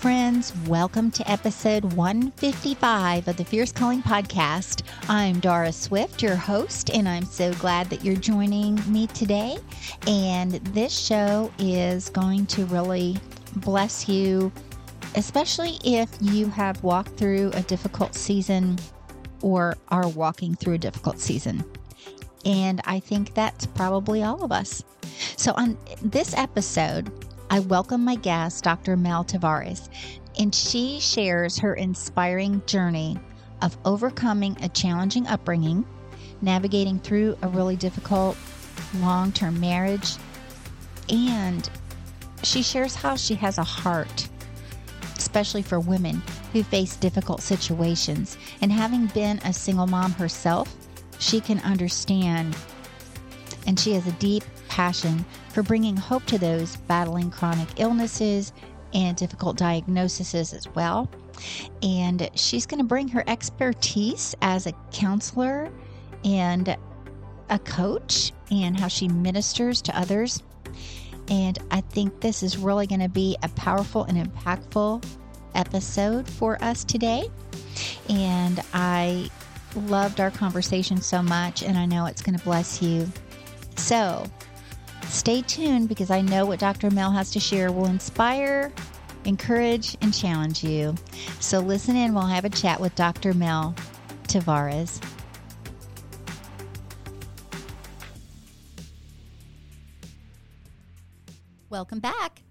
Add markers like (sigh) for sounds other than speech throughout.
friends. Welcome to episode 155 of the Fierce Calling Podcast. I'm Doris Swift, your host, and I'm so glad that you're joining me today. And this show is going to really bless you, especially if you have walked through a difficult season or are walking through a difficult season. And I think that's probably all of us. So, on this episode, I welcome my guest, Dr. Mel Tavares, and she shares her inspiring journey of overcoming a challenging upbringing, navigating through a really difficult long term marriage, and she shares how she has a heart, especially for women who face difficult situations. And having been a single mom herself, she can understand, and she has a deep passion for bringing hope to those battling chronic illnesses and difficult diagnoses as well. And she's going to bring her expertise as a counselor and a coach and how she ministers to others. And I think this is really going to be a powerful and impactful episode for us today. And I loved our conversation so much, and I know it's going to bless you. So, Stay tuned because I know what Dr. Mel has to share will inspire, encourage, and challenge you. So listen in while I have a chat with Dr. Mel Tavares. Welcome back.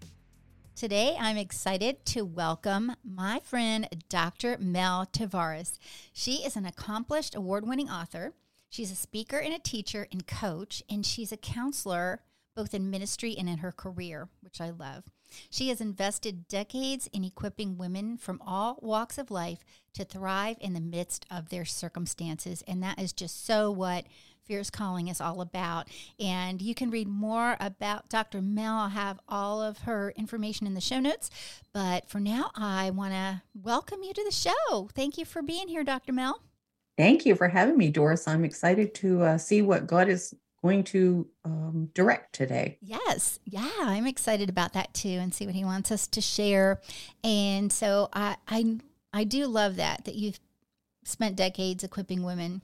Today, I'm excited to welcome my friend, Dr. Mel Tavares. She is an accomplished award winning author. She's a speaker and a teacher and coach, and she's a counselor both in ministry and in her career, which I love. She has invested decades in equipping women from all walks of life to thrive in the midst of their circumstances. And that is just so what Fierce Calling is all about. And you can read more about Dr. Mel. I'll have all of her information in the show notes. But for now, I want to welcome you to the show. Thank you for being here, Dr. Mel. Thank you for having me, Doris. I'm excited to uh, see what God is going to um, direct today. Yes. Yeah, I'm excited about that too and see what he wants us to share. And so I I I do love that that you've spent decades equipping women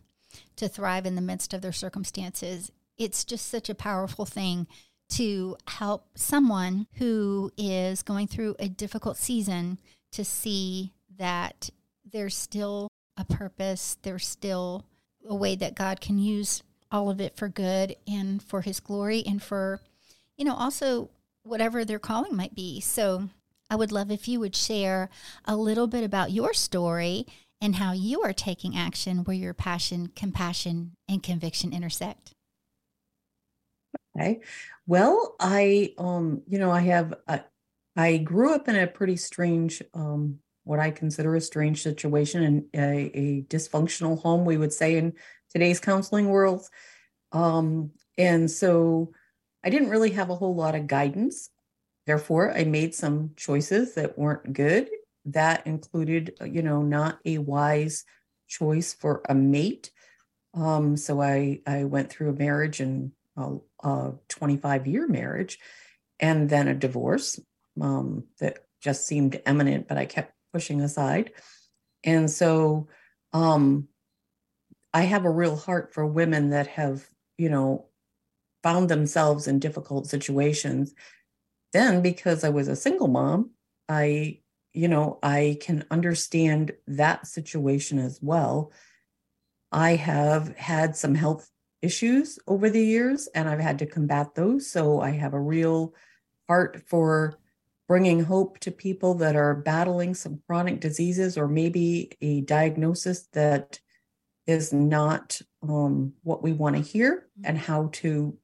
to thrive in the midst of their circumstances. It's just such a powerful thing to help someone who is going through a difficult season to see that there's still a purpose, there's still a way that God can use all of it for good and for his glory and for, you know, also whatever their calling might be. So I would love if you would share a little bit about your story and how you are taking action where your passion, compassion, and conviction intersect. Okay. Well, I, um, you know, I have, a, I grew up in a pretty strange, um, what I consider a strange situation and a, a dysfunctional home, we would say in today's counseling world. Um, and so I didn't really have a whole lot of guidance. Therefore, I made some choices that weren't good. That included, you know, not a wise choice for a mate. Um, so I I went through a marriage and a, a 25 year marriage, and then a divorce um, that just seemed imminent, but I kept pushing aside. And so um, I have a real heart for women that have, you know, found themselves in difficult situations. Then, because I was a single mom, I, you know, I can understand that situation as well. I have had some health issues over the years and I've had to combat those. So I have a real heart for bringing hope to people that are battling some chronic diseases or maybe a diagnosis that is not um, what we want to hear and mm-hmm. how to,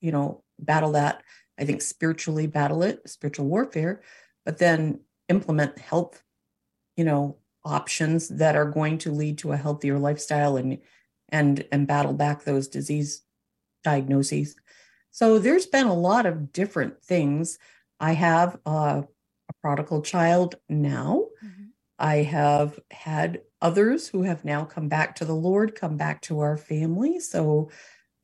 you know, battle that. I think spiritually battle it, spiritual warfare, but then implement health, you know, options that are going to lead to a healthier lifestyle and and and battle back those disease diagnoses. So there's been a lot of different things. I have uh, a prodigal child now. Mm-hmm. I have had others who have now come back to the Lord, come back to our family. So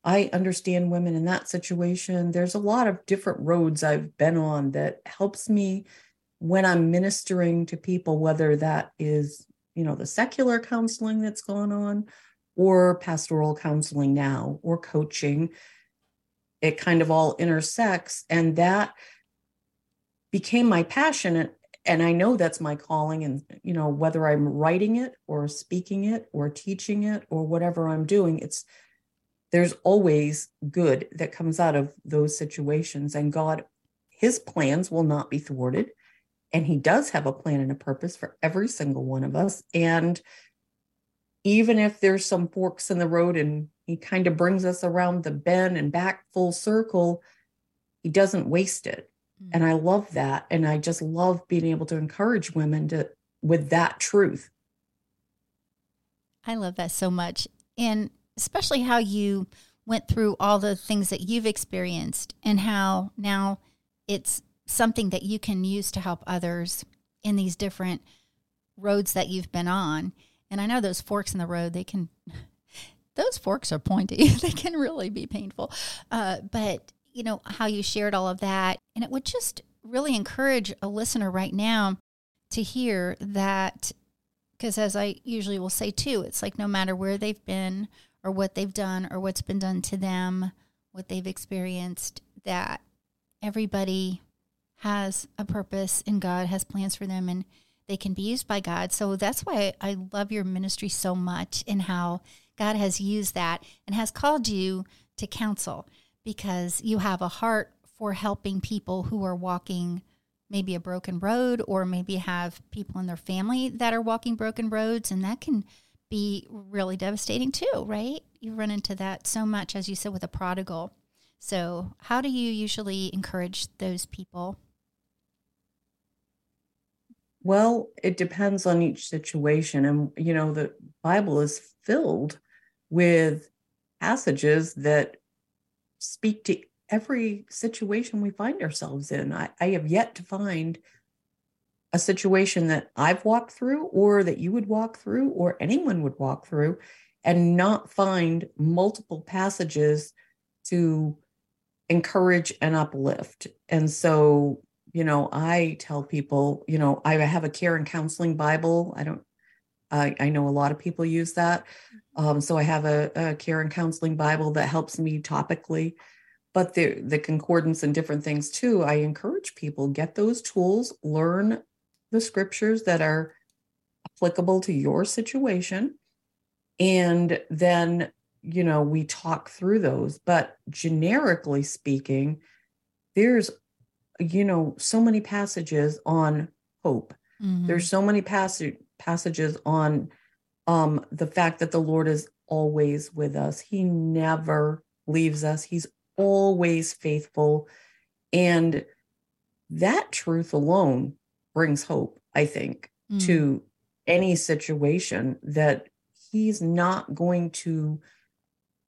I understand women in that situation. There's a lot of different roads I've been on that helps me when I'm ministering to people, whether that is, you know, the secular counseling that's gone on or pastoral counseling now or coaching, it kind of all intersects. And that became my passion. And I know that's my calling. And, you know, whether I'm writing it or speaking it or teaching it or whatever I'm doing, it's there's always good that comes out of those situations. And God, his plans will not be thwarted. And he does have a plan and a purpose for every single one of us. And even if there's some forks in the road and he kind of brings us around the bend and back full circle, he doesn't waste it. And I love that. And I just love being able to encourage women to with that truth. I love that so much. And especially how you went through all the things that you've experienced and how now it's something that you can use to help others in these different roads that you've been on. And I know those forks in the road, they can, (laughs) those forks are pointy. (laughs) they can really be painful. Uh, but, you know, how you shared all of that. And it would just really encourage a listener right now to hear that, because as I usually will say too, it's like no matter where they've been or what they've done or what's been done to them, what they've experienced, that everybody has a purpose and God has plans for them and they can be used by God. So that's why I love your ministry so much and how God has used that and has called you to counsel because you have a heart for helping people who are walking maybe a broken road or maybe have people in their family that are walking broken roads and that can be really devastating too, right? You run into that so much, as you said, with a prodigal. So, how do you usually encourage those people? Well, it depends on each situation. And, you know, the Bible is filled with passages that speak to every situation we find ourselves in. I, I have yet to find a situation that I've walked through or that you would walk through or anyone would walk through and not find multiple passages to encourage and uplift. And so, you know, I tell people, you know, I have a care and counseling Bible. I don't, I, I know a lot of people use that. Um, so I have a, a care and counseling Bible that helps me topically but the the concordance and different things too i encourage people get those tools learn the scriptures that are applicable to your situation. And then, you know, we talk through those. But generically speaking, there's, you know, so many passages on hope. Mm-hmm. There's so many passage, passages on um, the fact that the Lord is always with us. He never leaves us. He's always faithful. And that truth alone brings hope, I think, mm. to any situation that he's not going to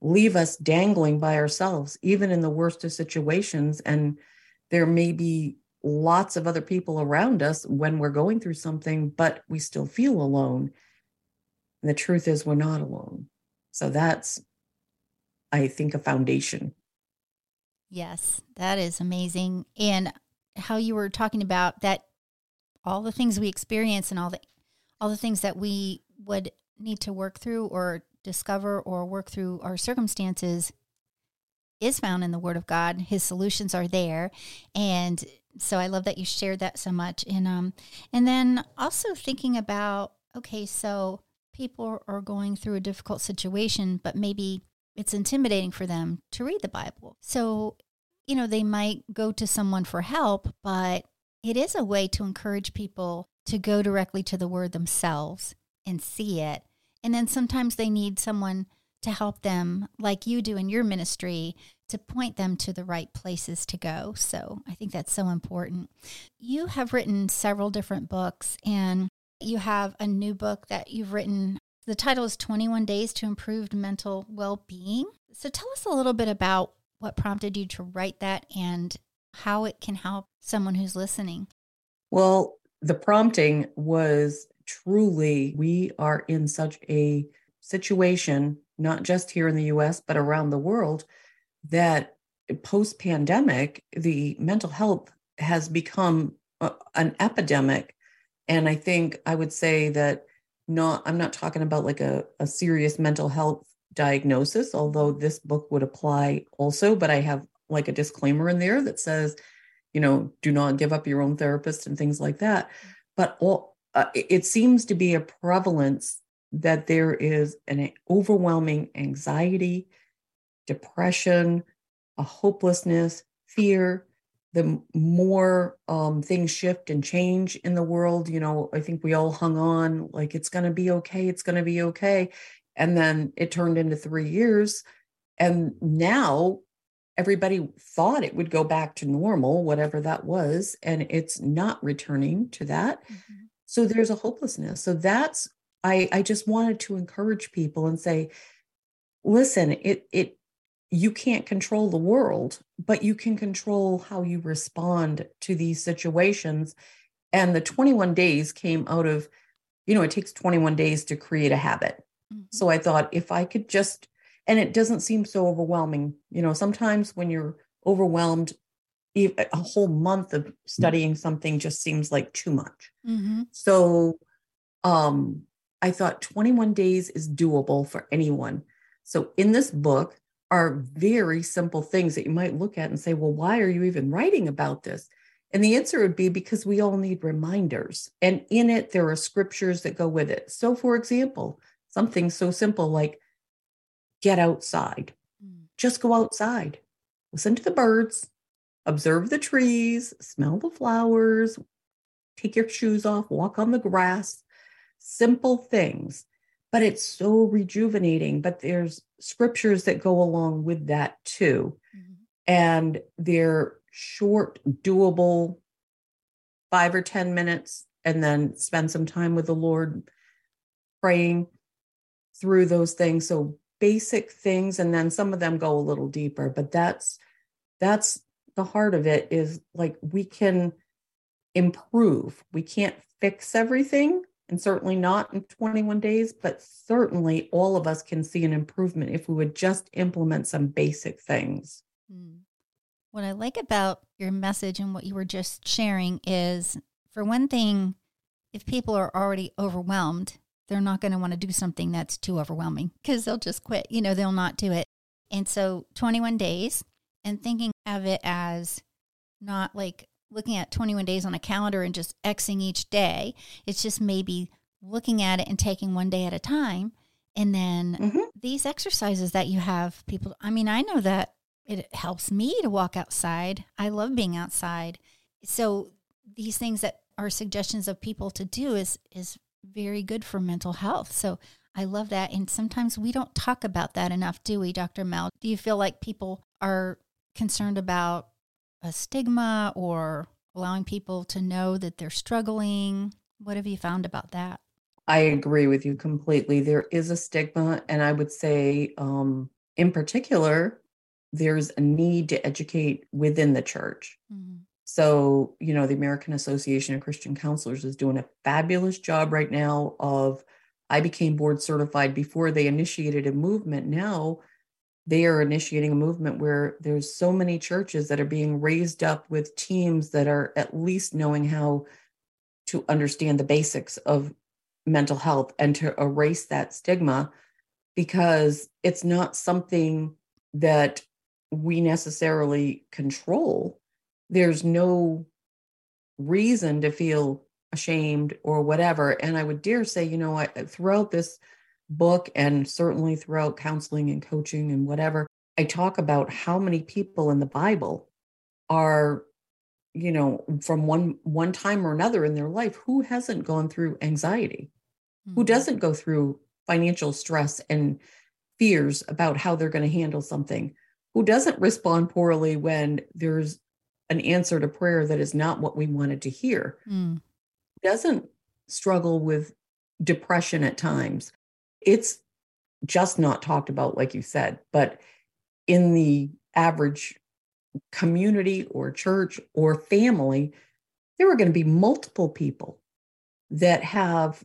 leave us dangling by ourselves, even in the worst of situations. And there may be lots of other people around us when we're going through something, but we still feel alone. And the truth is, we're not alone. So that's, I think, a foundation. Yes, that is amazing. And how you were talking about that all the things we experience and all the all the things that we would need to work through or discover or work through our circumstances is found in the word of God. His solutions are there. And so I love that you shared that so much. And um and then also thinking about okay, so people are going through a difficult situation, but maybe it's intimidating for them to read the Bible. So, you know, they might go to someone for help, but it is a way to encourage people to go directly to the word themselves and see it. And then sometimes they need someone to help them, like you do in your ministry, to point them to the right places to go. So I think that's so important. You have written several different books, and you have a new book that you've written. The title is 21 Days to Improved Mental Well Being. So tell us a little bit about what prompted you to write that and how it can help someone who's listening? Well, the prompting was truly we are in such a situation, not just here in the US, but around the world, that post pandemic, the mental health has become uh, an epidemic. And I think I would say that not, I'm not talking about like a, a serious mental health diagnosis, although this book would apply also, but I have like a disclaimer in there that says, you know, do not give up your own therapist and things like that. But all, uh, it seems to be a prevalence that there is an overwhelming anxiety, depression, a hopelessness, fear. The more um, things shift and change in the world, you know, I think we all hung on like it's going to be okay, it's going to be okay. And then it turned into three years. And now everybody thought it would go back to normal, whatever that was, and it's not returning to that. Mm-hmm. So there's a hopelessness. So that's I I just wanted to encourage people and say, listen, it it you can't control the world, but you can control how you respond to these situations. And the 21 days came out of, you know, it takes 21 days to create a habit. Mm-hmm. So I thought if I could just and it doesn't seem so overwhelming you know sometimes when you're overwhelmed a whole month of studying something just seems like too much mm-hmm. so um i thought 21 days is doable for anyone. So in this book are very simple things that you might look at and say well why are you even writing about this? And the answer would be because we all need reminders and in it there are scriptures that go with it. So for example something so simple like get outside. Mm. Just go outside, listen to the birds, observe the trees, smell the flowers, take your shoes off, walk on the grass. Simple things, but it's so rejuvenating. But there's scriptures that go along with that too. Mm-hmm. And they're short, doable, five or 10 minutes, and then spend some time with the Lord praying through those things. So basic things and then some of them go a little deeper but that's that's the heart of it is like we can improve we can't fix everything and certainly not in 21 days but certainly all of us can see an improvement if we would just implement some basic things hmm. what i like about your message and what you were just sharing is for one thing if people are already overwhelmed they're not going to want to do something that's too overwhelming because they'll just quit. You know, they'll not do it. And so 21 days and thinking of it as not like looking at 21 days on a calendar and just Xing each day. It's just maybe looking at it and taking one day at a time. And then mm-hmm. these exercises that you have people, I mean, I know that it helps me to walk outside. I love being outside. So these things that are suggestions of people to do is is very good for mental health. So I love that. And sometimes we don't talk about that enough, do we, Dr. Mel? Do you feel like people are concerned about a stigma or allowing people to know that they're struggling? What have you found about that? I agree with you completely. There is a stigma. And I would say, um, in particular, there's a need to educate within the church. Mm-hmm. So, you know, the American Association of Christian Counselors is doing a fabulous job right now of I became board certified before they initiated a movement. Now they are initiating a movement where there's so many churches that are being raised up with teams that are at least knowing how to understand the basics of mental health and to erase that stigma because it's not something that we necessarily control there's no reason to feel ashamed or whatever. And I would dare say, you know, throughout this book and certainly throughout counseling and coaching and whatever, I talk about how many people in the Bible are you know from one one time or another in their life who hasn't gone through anxiety mm-hmm. who doesn't go through financial stress and fears about how they're going to handle something who doesn't respond poorly when there's an answer to prayer that is not what we wanted to hear. Mm. Doesn't struggle with depression at times. It's just not talked about, like you said, but in the average community or church or family, there are going to be multiple people that have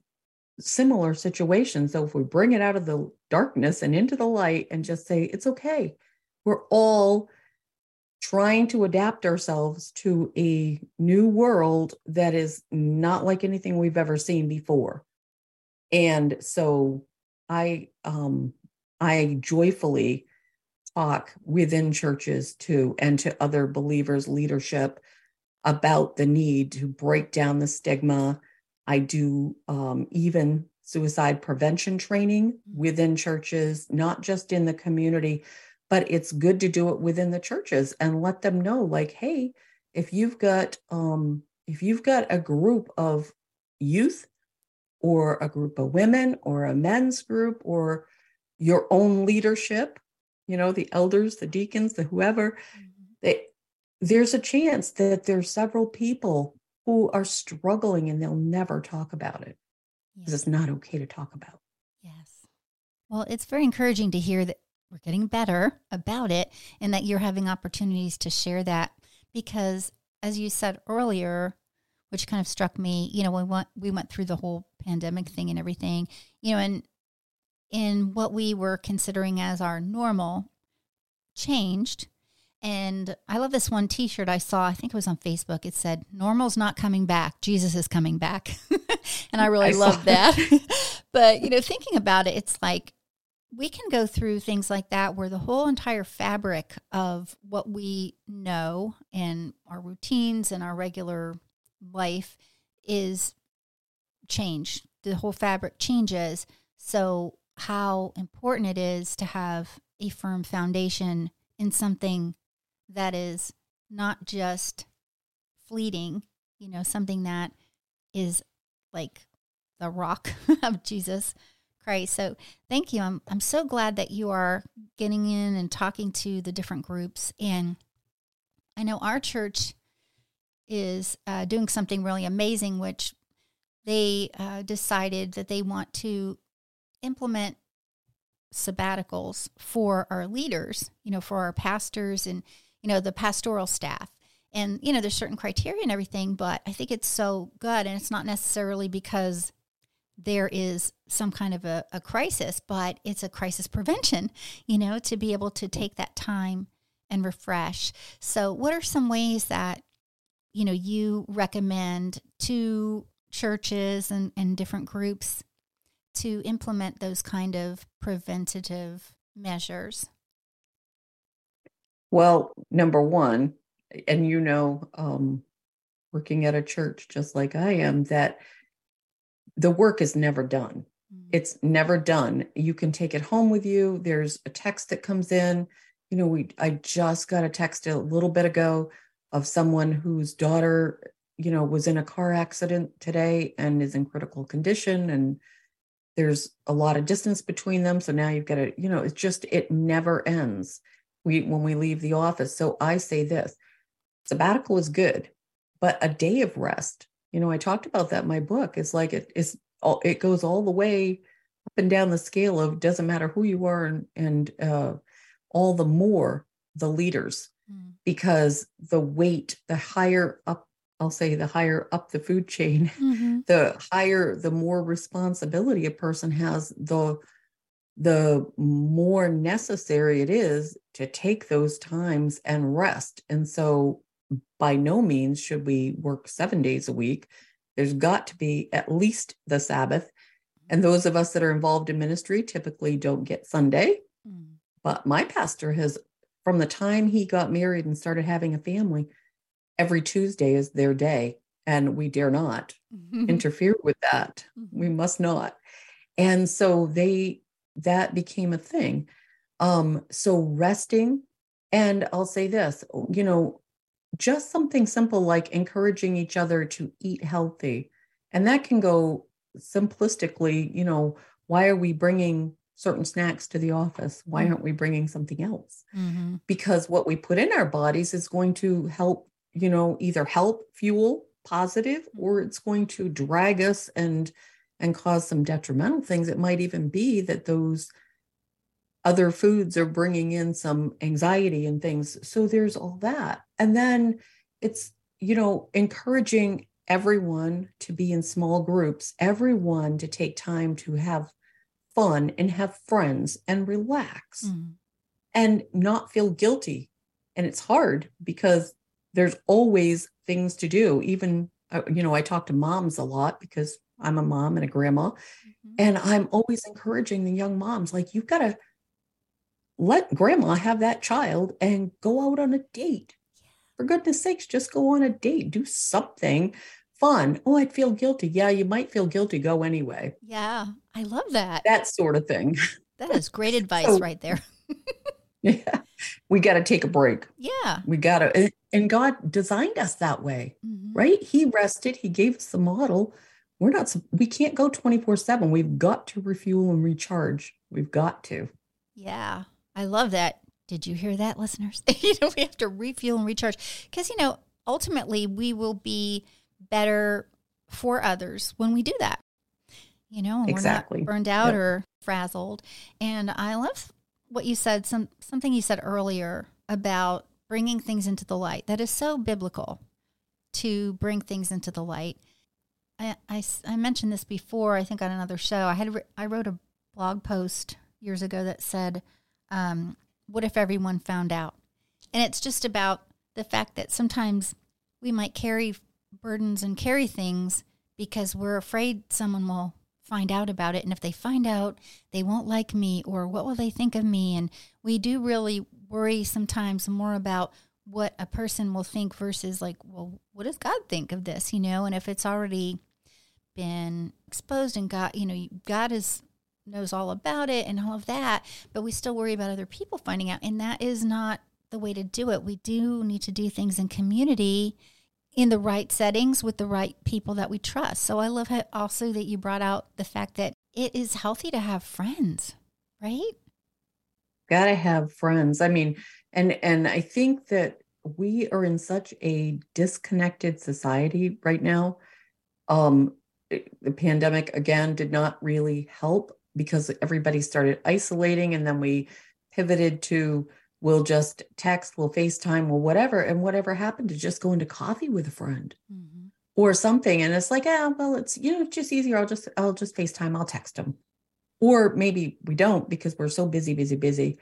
similar situations. So if we bring it out of the darkness and into the light and just say, it's okay, we're all trying to adapt ourselves to a new world that is not like anything we've ever seen before. And so I um I joyfully talk within churches too and to other believers leadership about the need to break down the stigma. I do um, even suicide prevention training within churches, not just in the community, but it's good to do it within the churches and let them know like hey if you've got um if you've got a group of youth or a group of women or a men's group or your own leadership you know the elders the deacons the whoever mm-hmm. they, there's a chance that there's several people who are struggling and they'll never talk about it because yes. it's not okay to talk about yes well it's very encouraging to hear that we're getting better about it and that you're having opportunities to share that because as you said earlier which kind of struck me you know we went we went through the whole pandemic thing and everything you know and in what we were considering as our normal changed and I love this one t shirt I saw. I think it was on Facebook. It said, Normal's not coming back. Jesus is coming back. (laughs) and I really love that. (laughs) but, you know, thinking about it, it's like we can go through things like that where the whole entire fabric of what we know and our routines and our regular life is changed. The whole fabric changes. So, how important it is to have a firm foundation in something that is not just fleeting, you know, something that is like the rock (laughs) of Jesus Christ. So thank you. I'm I'm so glad that you are getting in and talking to the different groups. And I know our church is uh, doing something really amazing, which they uh, decided that they want to implement sabbaticals for our leaders, you know, for our pastors and, you know, the pastoral staff. And, you know, there's certain criteria and everything, but I think it's so good. And it's not necessarily because there is some kind of a, a crisis, but it's a crisis prevention, you know, to be able to take that time and refresh. So, what are some ways that, you know, you recommend to churches and, and different groups to implement those kind of preventative measures? Well, number one, and you know, um, working at a church just like I am, that the work is never done. Mm-hmm. It's never done. You can take it home with you. There's a text that comes in. You know, we I just got a text a little bit ago of someone whose daughter, you know, was in a car accident today and is in critical condition and there's a lot of distance between them. So now you've got to you know it's just it never ends we when we leave the office. So i say this sabbatical is good but a day of rest you know i talked about that in my book it's like it is all it goes all the way up and down the scale of doesn't matter who you are and and uh, all the more the leaders mm. because the weight the higher up i'll say the higher up the food chain (laughs) mm-hmm. the higher the more responsibility a person has the the more necessary it is to take those times and rest and so by no means should we work seven days a week. There's got to be at least the Sabbath. And those of us that are involved in ministry typically don't get Sunday. Mm. But my pastor has, from the time he got married and started having a family, every Tuesday is their day. And we dare not interfere with that. We mm-hmm. must not. And so they, that became a thing. Um, so resting, and I'll say this, you know, just something simple like encouraging each other to eat healthy. And that can go simplistically, you know, why are we bringing certain snacks to the office? Why mm. aren't we bringing something else? Mm-hmm. Because what we put in our bodies is going to help, you know, either help fuel positive or it's going to drag us and and cause some detrimental things. It might even be that those other foods are bringing in some anxiety and things. So there's all that. And then it's, you know, encouraging everyone to be in small groups, everyone to take time to have fun and have friends and relax mm. and not feel guilty. And it's hard because there's always things to do. Even uh, you know i talk to moms a lot because i'm a mom and a grandma mm-hmm. and i'm always encouraging the young moms like you've got to let grandma have that child and go out on a date. For goodness sakes just go on a date. Do something fun. Oh i'd feel guilty. Yeah you might feel guilty. Go anyway. Yeah i love that. That sort of thing. That is great (laughs) advice so, right there. (laughs) Yeah we got to take a break. Yeah. We got to and god designed us that way mm-hmm. right? He rested. He gave us the model. We're not we can't go 24 7 we've got to refuel and recharge. We've got to. Yeah i love that. Did you hear that listeners? (laughs) You know we have to refuel and recharge. Because you know ultimately we will be better for others when we do that you know exactly. we're not burned out yep. or frazzled and i love what you said, some something you said earlier about bringing things into the light. That is so biblical to bring things into the light. I, I, I mentioned this before, I think on another show. I had I wrote a blog post years ago that said, um, "What if everyone found out?" And it's just about the fact that sometimes we might carry burdens and carry things because we're afraid someone will find out about it. And if they find out, they won't like me, or what will they think of me? And we do really worry sometimes more about what a person will think versus like, well, what does God think of this? You know, and if it's already been exposed and God, you know, God is knows all about it and all of that, but we still worry about other people finding out. And that is not the way to do it. We do need to do things in community in the right settings with the right people that we trust. So I love also that you brought out the fact that it is healthy to have friends, right? Got to have friends. I mean, and and I think that we are in such a disconnected society right now. Um the pandemic again did not really help because everybody started isolating and then we pivoted to we'll just text, we'll FaceTime, we'll whatever. And whatever happened to just going to coffee with a friend mm-hmm. or something. And it's like, ah, well, it's, you know, it's just easier. I'll just, I'll just FaceTime, I'll text them. Or maybe we don't because we're so busy, busy, busy.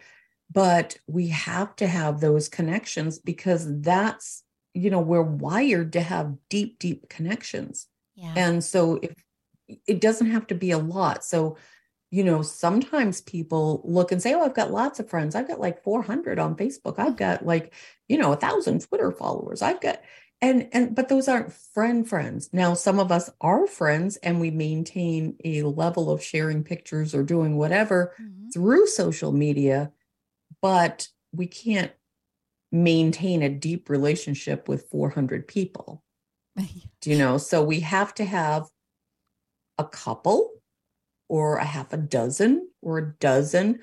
But we have to have those connections because that's, you know, we're wired to have deep, deep connections. Yeah. And so if it doesn't have to be a lot. So you know, sometimes people look and say, Oh, I've got lots of friends. I've got like 400 on Facebook. I've got like, you know, a thousand Twitter followers. I've got, and, and, but those aren't friend friends. Now, some of us are friends and we maintain a level of sharing pictures or doing whatever mm-hmm. through social media, but we can't maintain a deep relationship with 400 people. (laughs) Do you know? So we have to have a couple or a half a dozen or a dozen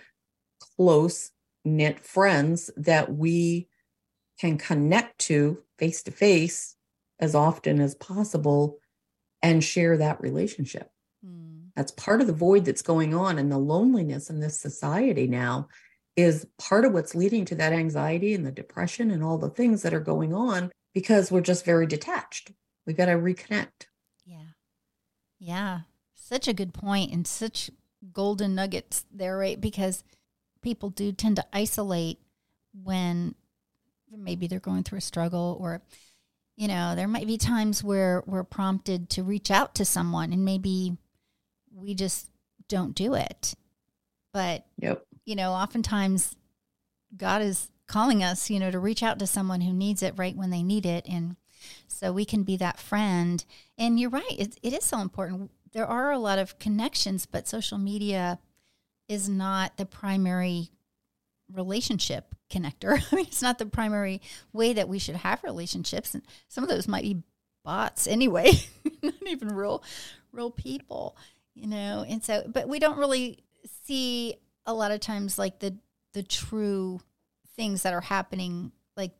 close knit friends that we can connect to face to face as often as possible and share that relationship. Mm. That's part of the void that's going on and the loneliness in this society now is part of what's leading to that anxiety and the depression and all the things that are going on because we're just very detached. We've got to reconnect. Yeah. Yeah such a good point and such golden nuggets there, right? Because people do tend to isolate when maybe they're going through a struggle or you know there might be times where we're prompted to reach out to someone and maybe we just don't do it but yep. you know oftentimes god is calling us you know to reach out to someone who needs it right when they need it and so we can be that friend and you're right it, it is so important there are a lot of connections, but social media is not the primary relationship connector. (laughs) I mean, it's not the primary way that we should have relationships, and some of those might be bots anyway, (laughs) not even real, real people, you know. And so, but we don't really see a lot of times like the the true things that are happening like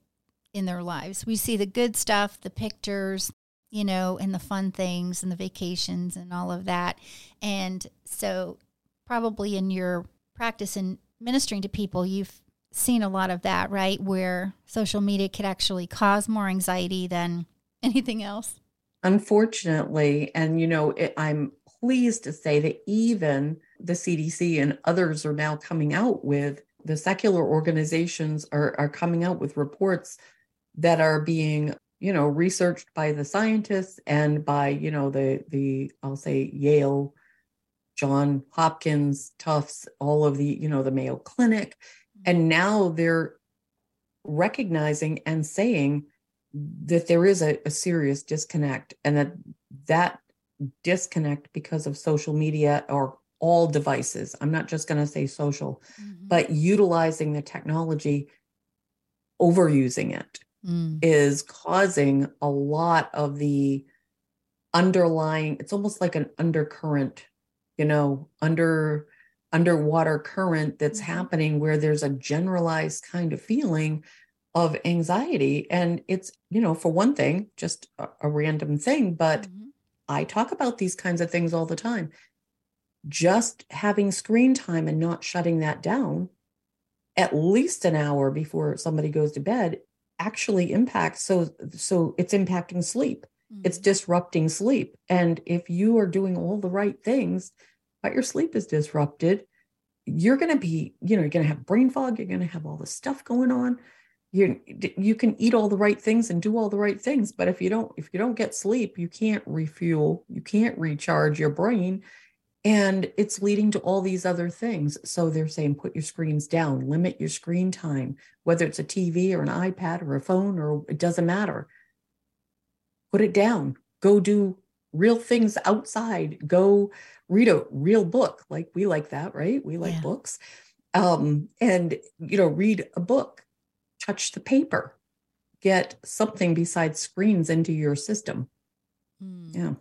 in their lives. We see the good stuff, the pictures, you know, and the fun things and the vacations and all of that. And so, probably in your practice in ministering to people, you've seen a lot of that, right? Where social media could actually cause more anxiety than (laughs) anything else. Unfortunately, and you know, it, I'm pleased to say that even the CDC and others are now coming out with the secular organizations are are coming out with reports that are being you know researched by the scientists and by you know the the I'll say Yale, John Hopkins, Tufts, all of the you know the Mayo Clinic, and now they're recognizing and saying that there is a, a serious disconnect and that that disconnect because of social media or all devices. I'm not just going to say social mm-hmm. but utilizing the technology overusing it mm. is causing a lot of the underlying it's almost like an undercurrent you know under underwater current that's mm-hmm. happening where there's a generalized kind of feeling of anxiety and it's you know for one thing just a, a random thing but mm-hmm. i talk about these kinds of things all the time just having screen time and not shutting that down at least an hour before somebody goes to bed actually impacts so so it's impacting sleep. Mm-hmm. it's disrupting sleep. And if you are doing all the right things but your sleep is disrupted you're going to be you know you're going to have brain fog you're going to have all this stuff going on. You you can eat all the right things and do all the right things but if you don't if you don't get sleep you can't refuel you can't recharge your brain and it's leading to all these other things. So they're saying put your screens down limit your screen time whether it's a tv or an ipad or a phone or it doesn't matter. Put it down. Go do real things outside. Go read a real book. Like we like that right? We like yeah. books. Um and you know read a book. Touch the paper, get something besides screens into your system. Mm. Yeah.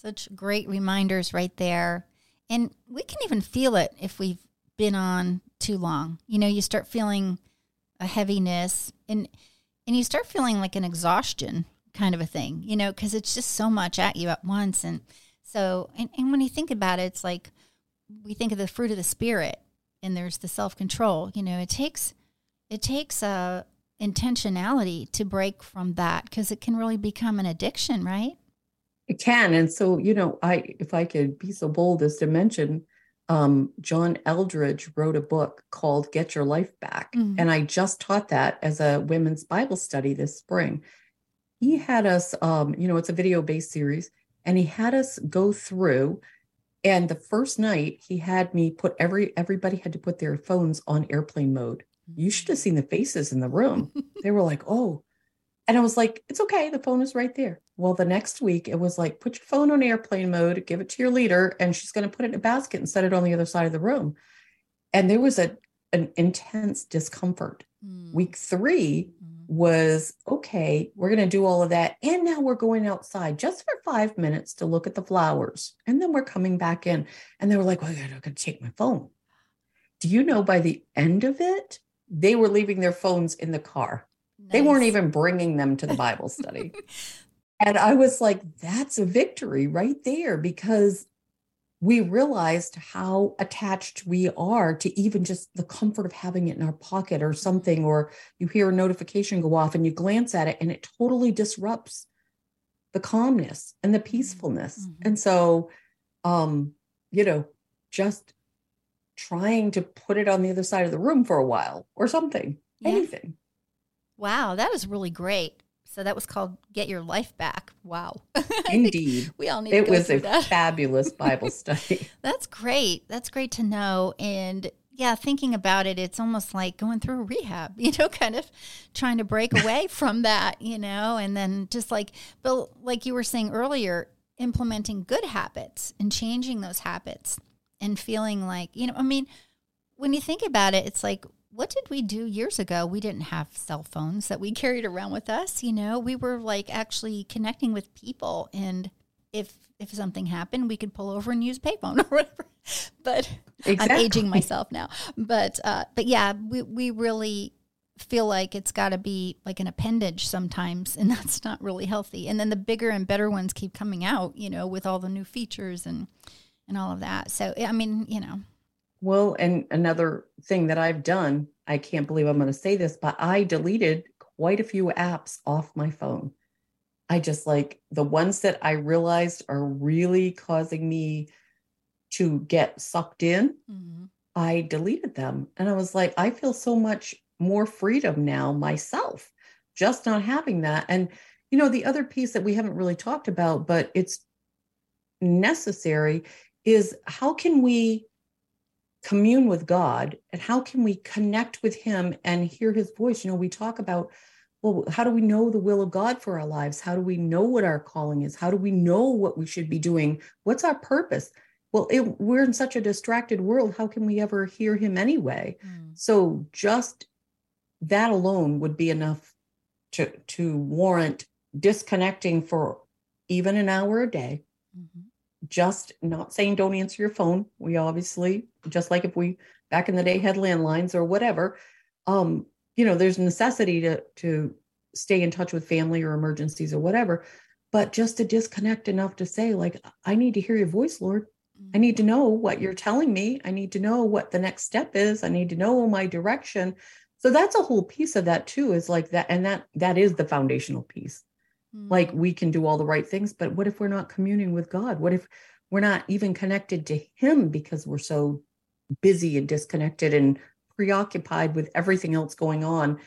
Such great reminders right there. And we can even feel it if we've been on too long. You know, you start feeling a heaviness and and you start feeling like an exhaustion kind of a thing, you know, because it's just so much at you at once. And so, and, and when you think about it, it's like we think of the fruit of the spirit and there's the self control. You know, it takes it takes a intentionality to break from that because it can really become an addiction, right? It can. And so, you know, I if I could be so bold as to mention, um, John Eldredge wrote a book called Get Your Life Back. Mm-hmm. And I just taught that as a women's Bible study this spring. He had us, um, you know, it's a video based series, and he had us go through. And the first night, he had me put every everybody had to put their phones on airplane mode you should have seen the faces in the room. (laughs) they were like, oh. And I was like, it's okay. The phone is right there. Well, the next week it was like, put your phone on airplane mode, give it to your leader, and she's going to put it in a basket and set it on the other side of the room. And there was a an intense discomfort. Mm. Week three mm. was okay, we're going to do all of that. And now we're going outside just for five minutes to look at the flowers. And then we're coming back in. And they were like, well, I got to take my phone. Do you know by the end of it, they were leaving their phones in the car. Nice. They weren't even bringing them to the Bible study. (laughs) and I was like, that's a victory right there because we realized how attached we are to even just the comfort of having it in our pocket or something, or you hear a notification go off and you glance at it and it totally disrupts the calmness and the peacefulness. Mm-hmm. And so, um, you know, just trying to put it on the other side of the room for a while or something, yeah. anything. Wow, that was really great. So that was called "Get Your Life Back." Wow, (laughs) indeed, we all need. It was a that. (laughs) fabulous Bible study. (laughs) That's great. That's great to know. And yeah, thinking about it, it's almost like going through a rehab. You know, kind of trying to break away from that. You know, and then just like, but like you were saying earlier, implementing good habits and changing those habits and feeling like, you know, I mean, when you think about it, it's like, what did we do years ago? We didn't have cell phones that we (laughs) carried around with us, you know. We were like actually connecting with people and if if something happened, we could pull over and use payphone (laughs) or whatever. But exactly. I'm aging myself now. But uh, but yeah, we we really feel like it's got to be like an appendage sometimes, and (laughs) that's not really healthy. And then the bigger and better ones keep coming out, you know, with all the new features and and all of that. So, I mean, you know. Well, and another thing that I've done, I can't believe I'm going to say this, but I deleted quite a few apps off my phone. I just like the ones that I realized are really causing me to get sucked in. Mm-hmm. I deleted them. And I was like, I feel so much more freedom now myself, just not having that. And, you know, the other piece that we haven't really talked about, but it's necessary is how can we commune with God and how can we connect with Him and hear His voice? You know, we talk about, well, how do we know the will of God for our lives? How do we know what our calling is? How do we know what we should be doing? What's our purpose? Well, it, we're in such a distracted world. How can we ever hear Him anyway? Mm. So just that alone would be enough to to warrant disconnecting for even an hour a day. Mm-hmm just not saying don't answer your phone. We obviously, just like if we back in the day had landlines or whatever, um, you know, there's a necessity to to stay in touch with family or emergencies or whatever. But just to disconnect enough to say, like, I need to hear your voice, Lord. I need to know what you're telling me. I need to know what the next step is. I need to know my direction. So that's a whole piece of that too, is like that. And that that is the foundational piece mm Like we can do all the right things, but what if we're not communing with God? What if we're not even connected to Him because we're so busy and disconnected and preoccupied with everything else going on?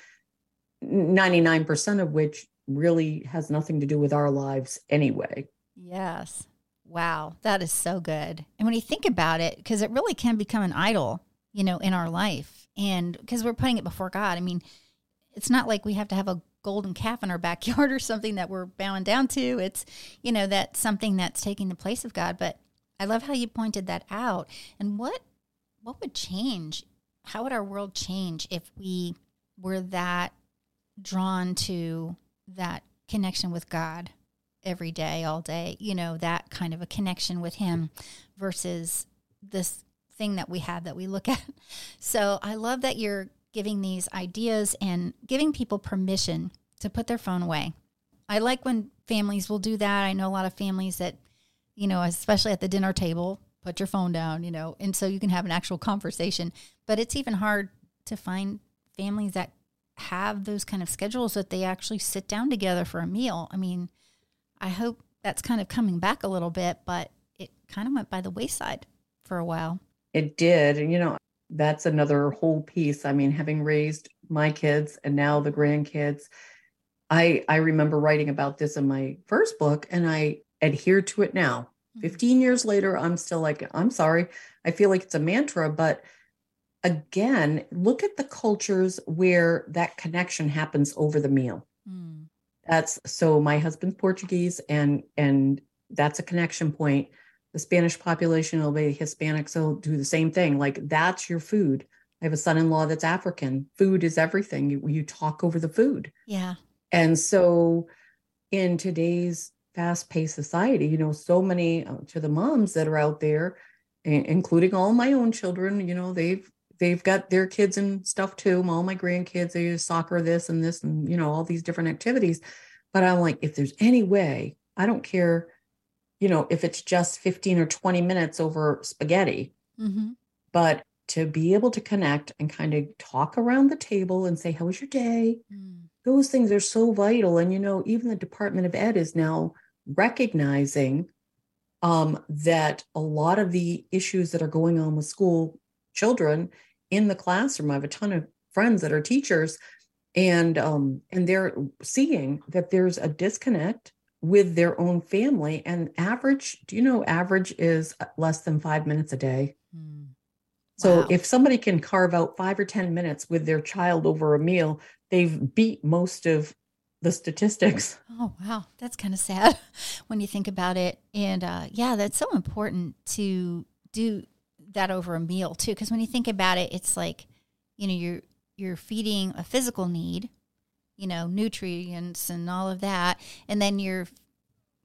99% of which really has nothing to do with our lives anyway. Yes. Wow. That is so good. And when you think about it, because it really can become an idol, you know, in our life. And because we're putting it before God. I mean, it's not like we have to have a golden calf in our backyard or something that we're bowing down to. It's, you know, that's something that's taking the place of God. But I love how you pointed that out. And what what would change? How would our world change if we were that drawn to that connection with God every day, all day, you know, that kind of a connection with Him versus this thing that we have that we look (laughs) at. So I love that you're giving these ideas and giving people permission to put their phone away. I like when families will do that. I know a lot of families that, you know, especially at the dinner table, put your phone down, you know, and so you can have an actual conversation. But it's even hard to find families that have those kind of schedules that they actually sit down together for a meal. I mean, I hope that's kind of coming back a little bit, but it kind of went by the wayside for a while. It did. And, you know, that's another whole piece. I mean, having raised my kids and now the grandkids, I I remember writing about this in my first book and I adhere to it now. Mm-hmm. 15 years later, I'm still like, I'm sorry. I feel like it's a mantra, but again, look at the cultures where that connection happens over the meal. Mm. That's so my husband's Portuguese and and that's a connection point the Spanish population will be Hispanic, so do the same thing. Like that's your food. I have a son-in-law that's African. Food is everything. You, you talk over the food. Yeah. And so in today's fast-paced society, you know, so many uh, to the moms that are out there, including all my own children, you know, they've they've got their kids and stuff too. All my grandkids, they use soccer, this and this, and you know, all these different activities. But I'm like, if there's any way, I don't care you know, if it's just 15 or 20 minutes over spaghetti. Mm-hmm. But to be able to connect and kind of talk around the table and say, How was your day? Mm. Those things are so vital. And, you know, even the Department of Ed is now recognizing um, that a lot of the issues that are going on with school children in the classroom, I have a ton of friends that are teachers and um, and they're seeing that there's a disconnect with their own family. And average, do you know, average is less than five minutes a day. Mm. So wow. if somebody can carve out five or 10 minutes with their child over a meal, they've beat most of the statistics. (laughs) Oh, wow. That's kind of sad (laughs) when you think about it. And uh, yeah, that's so important to do that over a meal too. Because when you think about it, it's like, you know, you're, you're feeding a physical need you know, nutrients and all of that. And then you're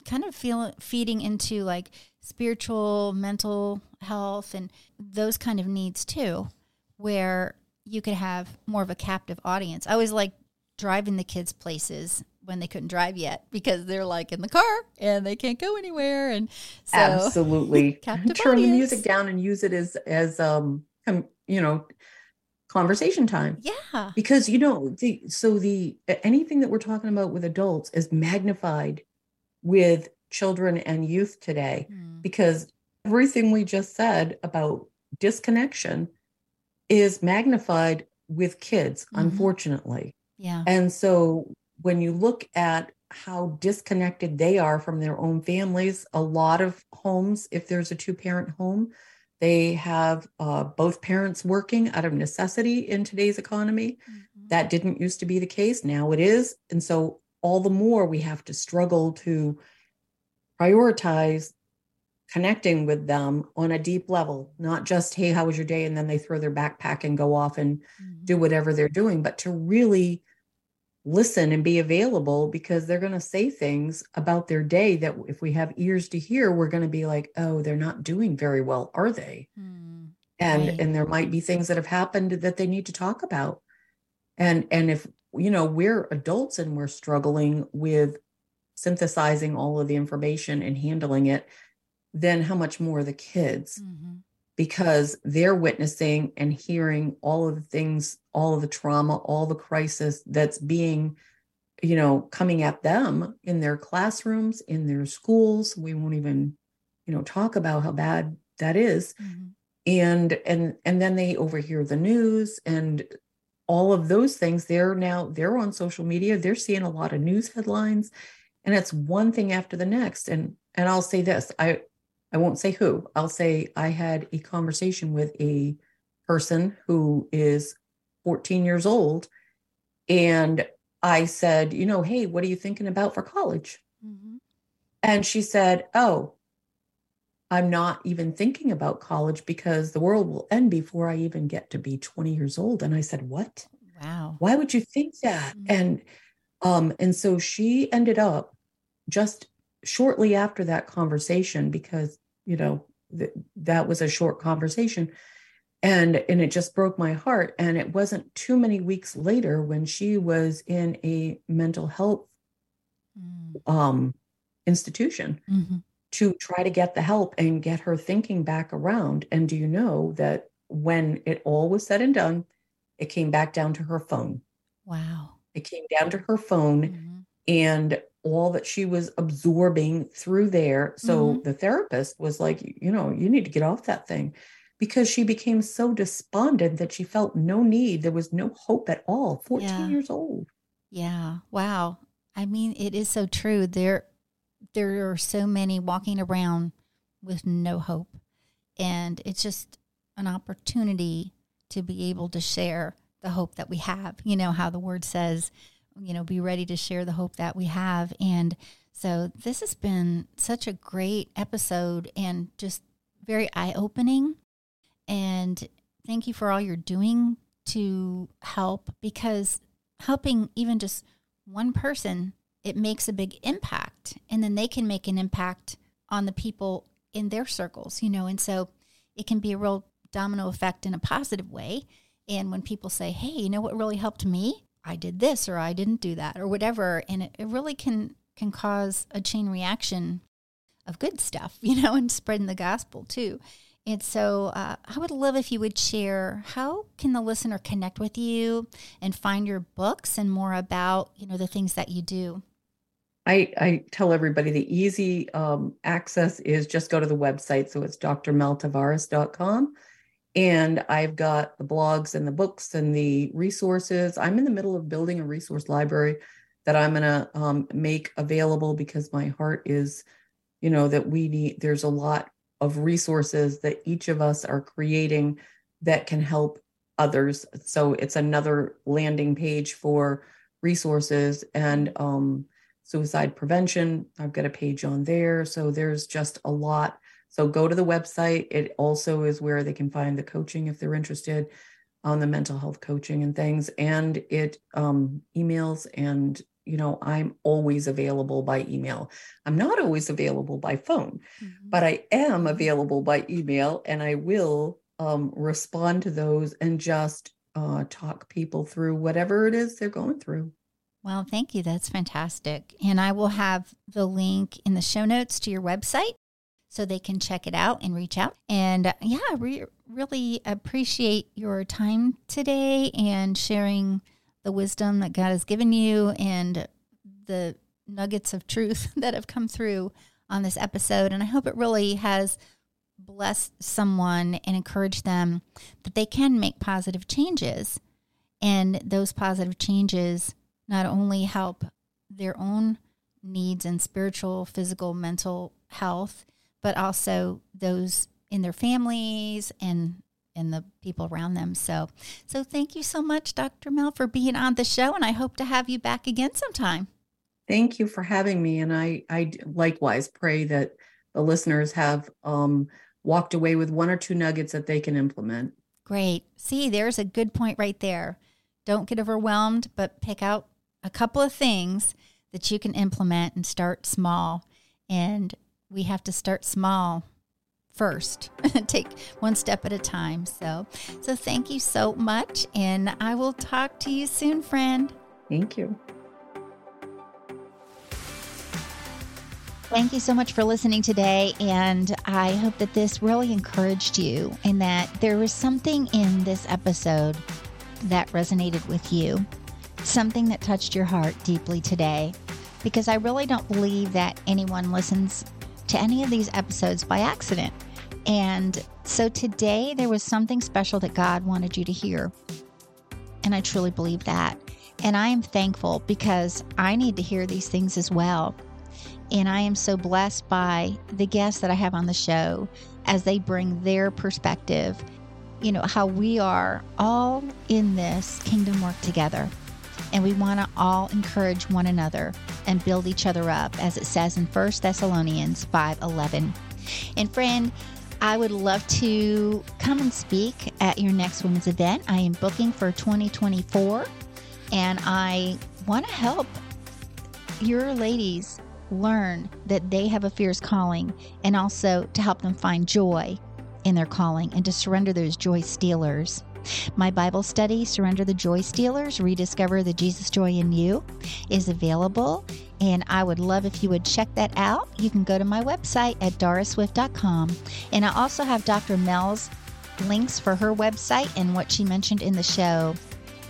kind of feeling feeding into like spiritual, mental health and those kind of needs too, where you could have more of a captive audience. I always like driving the kids places when they couldn't drive yet because they're like in the car and they can't go anywhere and so absolutely (laughs) turn audience. the music down and use it as as um you know conversation time. Yeah. Because you know, the so the anything that we're talking about with adults is magnified with children and youth today mm. because everything we just said about disconnection is magnified with kids, mm-hmm. unfortunately. Yeah. And so when you look at how disconnected they are from their own families, a lot of homes, if there's a two parent home, they have uh, both parents working out of necessity in today's economy. Mm-hmm. That didn't used to be the case. Now it is. And so all the more we have to struggle to prioritize connecting with them on a deep level, not just, hey, how was your day? And then they throw their backpack and go off and mm-hmm. do whatever they're doing, but to really listen and be available because they're going to say things about their day that if we have ears to hear, we're going to be like, oh, they're not doing very well, are they? Mm, and right. and there might be things that have happened that they need to talk about. And and if you know we're adults and we're struggling with synthesizing all of the information and handling it, then how much more the kids? Mm-hmm because they're witnessing and hearing all of the things, all of the trauma, all the crisis that's being, you know, coming at them in their classrooms, in their schools. We won't even, you know, talk about how bad that is. Mm-hmm. And and and then they overhear the news and all of those things. They're now they're on social media. They're seeing a lot of news headlines, and it's one thing after the next. And and I'll say this: I I won't say who. I'll say I had a conversation with a person who is 14 years old. And I said, you know, hey, what are you thinking about for college? Mm-hmm. And she said, oh, I'm not even thinking about college because the world will end before I even get to be 20 years old. And I said, what? Wow. Why would you think that? Mm-hmm. And um, and so she ended up just shortly after that conversation because you know th- that was a short conversation and and it just broke my heart and it wasn't too many weeks later when she was in a mental health mm. um institution mm-hmm. to try to get the help and get her thinking back around and do you know that when it all was said and done it came back down to her phone wow it came down to her phone mm-hmm. and all that she was absorbing through there. So mm-hmm. the therapist was like, you know, you need to get off that thing because she became so despondent that she felt no need. There was no hope at all. 14 yeah. years old. Yeah. Wow. I mean, it is so true. There there are so many walking around with no hope. And it's just an opportunity to be able to share the hope that we have. You know how the word says, you know, be ready to share the hope that we have. And so this has been such a great episode and just very eye opening. And thank you for all you're doing to help because helping even just one person, it makes a big impact. And then they can make an impact on the people in their circles, you know. And so it can be a real domino effect in a positive way. And when people say, hey, you know what really helped me? I did this or I didn't do that or whatever. And it, it really can can cause a chain reaction of good stuff, (laughs) you know, and spreading the gospel too. And so uh, I would love if you would share how can the listener connect with you and find your books and more about, you know, the things that you do. I, I tell everybody the easy um, access is just go to the website. So it's drmeltavares.com and I've got the blogs and the books and the resources. I'm in the middle of building a resource library that I'm going to um, make available because my heart is, you know, that we need, there's a lot of resources that each of us are creating that can help others. So it's another landing page for resources and um, suicide prevention. I've got a page on there. So there's just a lot so go to the website. It also is where they can find the coaching if they're interested on the mental health coaching and things. And it um, emails and you know i'm always available by email i'm not always available by phone mm-hmm. but i am mm-hmm. available by email and i will um, respond to those and just uh, talk people through whatever it is they're going through well, thank you. That's fantastic. And I will have the link in the show notes to your website so they can check it out and reach out. And uh, yeah, we really appreciate your time today and sharing the wisdom that God has given you and the nuggets of truth (laughs) that have come through on this episode. And I hope it really has blessed someone and encouraged them that they can make positive changes. And those positive changes not only help their own needs and spiritual, physical, mental health, but also those in their families and and the people around them. So, so thank you so much, Dr. Mel, for being on the show, and I hope to have you back again sometime. Thank you for having me, and I I likewise pray that the listeners have um, walked away with one or two nuggets that they can implement. Great. See, there's a good point right there. Don't get overwhelmed, but pick out a couple of things that you can implement and start small. And we have to start small first (laughs) take one step at a time so so thank you so much and i will talk to you soon friend thank you Thank you so much for listening today. And I hope that this really encouraged you and that there was something in this episode that resonated with you, something that touched your heart deeply today. Because I really don't believe that anyone listens to any of these episodes by accident. And so today there was something special that God wanted you to hear. And I truly believe that. And I am thankful because I need to hear these things as well. And I am so blessed by the guests that I have on the show as they bring their perspective, you know, how we are all in this kingdom work together. And we want to all encourage one another and build each other up, as it says in 1 Thessalonians 5:11. And friend, I would love to come and speak at your next women's event. I am booking for 2024 and I want to help your ladies learn that they have a fierce calling and also to help them find joy in their calling and to surrender those joy stealers. My Bible study, Surrender the Joy Stealers, Rediscover the Jesus Joy in You, is available. And I would love if you would check that out. You can go to my website at dorisswift.com. And I also have Dr. Mel's links for her website and what she mentioned in the show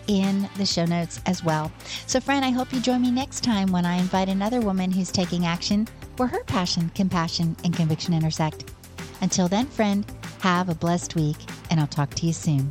in the show notes as well. So, friend, I hope you join me next time when I invite another woman who's taking action where her passion, compassion, and conviction intersect. Until then, friend, have a blessed week, and I'll talk to you soon.